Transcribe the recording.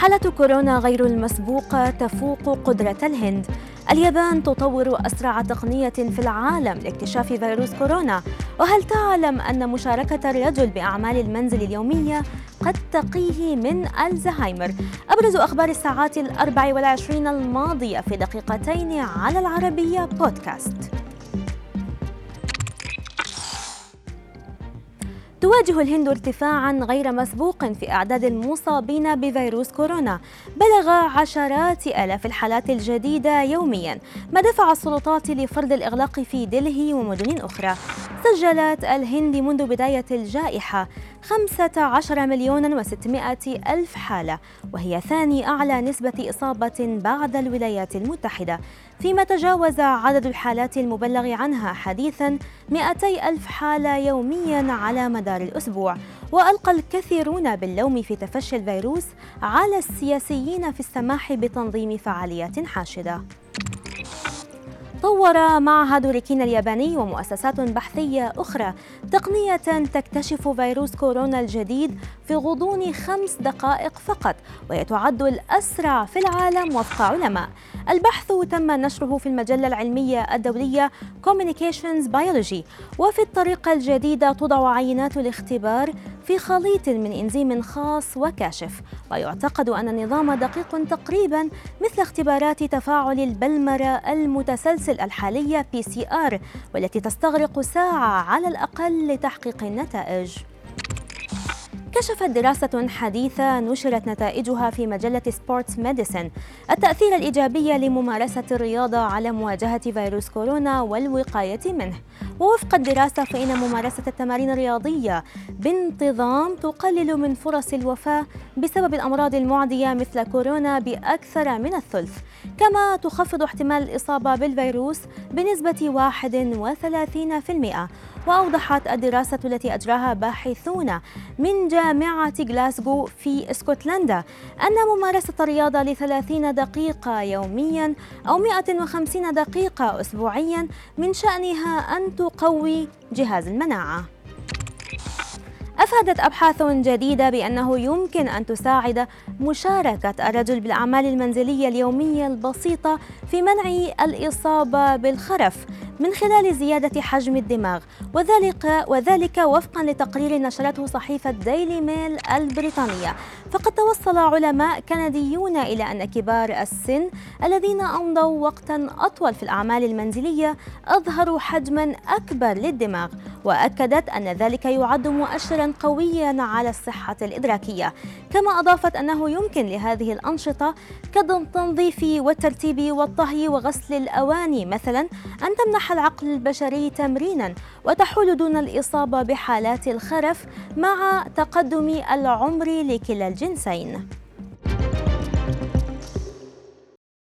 حالة كورونا غير المسبوقة تفوق قدرة الهند. اليابان تطور أسرع تقنية في العالم لاكتشاف فيروس كورونا. وهل تعلم أن مشاركة الرجل بأعمال المنزل اليومية قد تقيه من ألزهايمر؟ أبرز أخبار الساعات الأربع والعشرين الماضية في دقيقتين على العربية بودكاست. تواجه الهند ارتفاعا غير مسبوق في أعداد المصابين بفيروس كورونا. بلغ عشرات آلاف الحالات الجديدة يوميا. ما دفع السلطات لفرض الإغلاق في دلهي ومدن أخرى. سجلت الهند منذ بداية الجائحة 15 مليون و600 ألف حالة وهي ثاني أعلى نسبة إصابة بعد الولايات المتحدة فيما تجاوز عدد الحالات المبلغ عنها حديثا 200 ألف حالة يوميا على مدار الأسبوع. وألقى الكثيرون باللوم في تفشي الفيروس على السياسيين في السماح بتنظيم فعاليات حاشدة. طور معهد ريكين الياباني ومؤسسات بحثية أخرى تقنية تكتشف فيروس كورونا الجديد في غضون خمس دقائق فقط وهي تعد الأسرع في العالم وفق علماء. البحث تم نشره في المجلة العلمية الدولية Communications Biology وفي الطريقة الجديدة توضع عينات الاختبار في خليط من إنزيم خاص وكاشف ويعتقد أن النظام دقيق تقريبا مثل اختبارات تفاعل البلمرة المتسلسل الحالية PCR والتي تستغرق ساعة على الأقل لتحقيق النتائج. كشفت دراسة حديثة نشرت نتائجها في مجلة Sports Medicine التأثير الإيجابي لممارسة الرياضة على مواجهة فيروس كورونا والوقاية منه. ووفق الدراسة فإن ممارسة التمارين الرياضية بانتظام تقلل من فرص الوفاة بسبب الأمراض المعدية مثل كورونا بأكثر من الثلث. كما تخفض احتمال الإصابة بالفيروس بنسبة 31% وأوضحت الدراسة التي أجراها باحثون من جامعة غلاسكو في اسكتلندا أن ممارسة الرياضة لثلاثين دقيقة يوميا أو 150 دقيقة أسبوعيا من شأنها أن تقوي جهاز المناعة. أفادت أبحاث جديدة بأنه يمكن أن تساعد مشاركة الرجل بالأعمال المنزلية اليومية البسيطة في منع الإصابة بالخرف من خلال زيادة حجم الدماغ. وذلك وذلك وفقا لتقرير نشرته صحيفة ديلي ميل البريطانية. فقد توصل علماء كنديون إلى أن كبار السن الذين أمضوا وقتا أطول في الأعمال المنزلية أظهروا حجما أكبر للدماغ وأكدت أن ذلك يعد مؤشرا قويا على الصحة الإدراكية. كما أضافت أنه يمكن لهذه الأنشطة كالتنظيف والترتيب والطهي وغسل الأواني مثلا أن تمنح العقل البشري تمرينا وتحول دون الإصابة بحالات الخرف مع تقدم العمر لكلا الجنسين.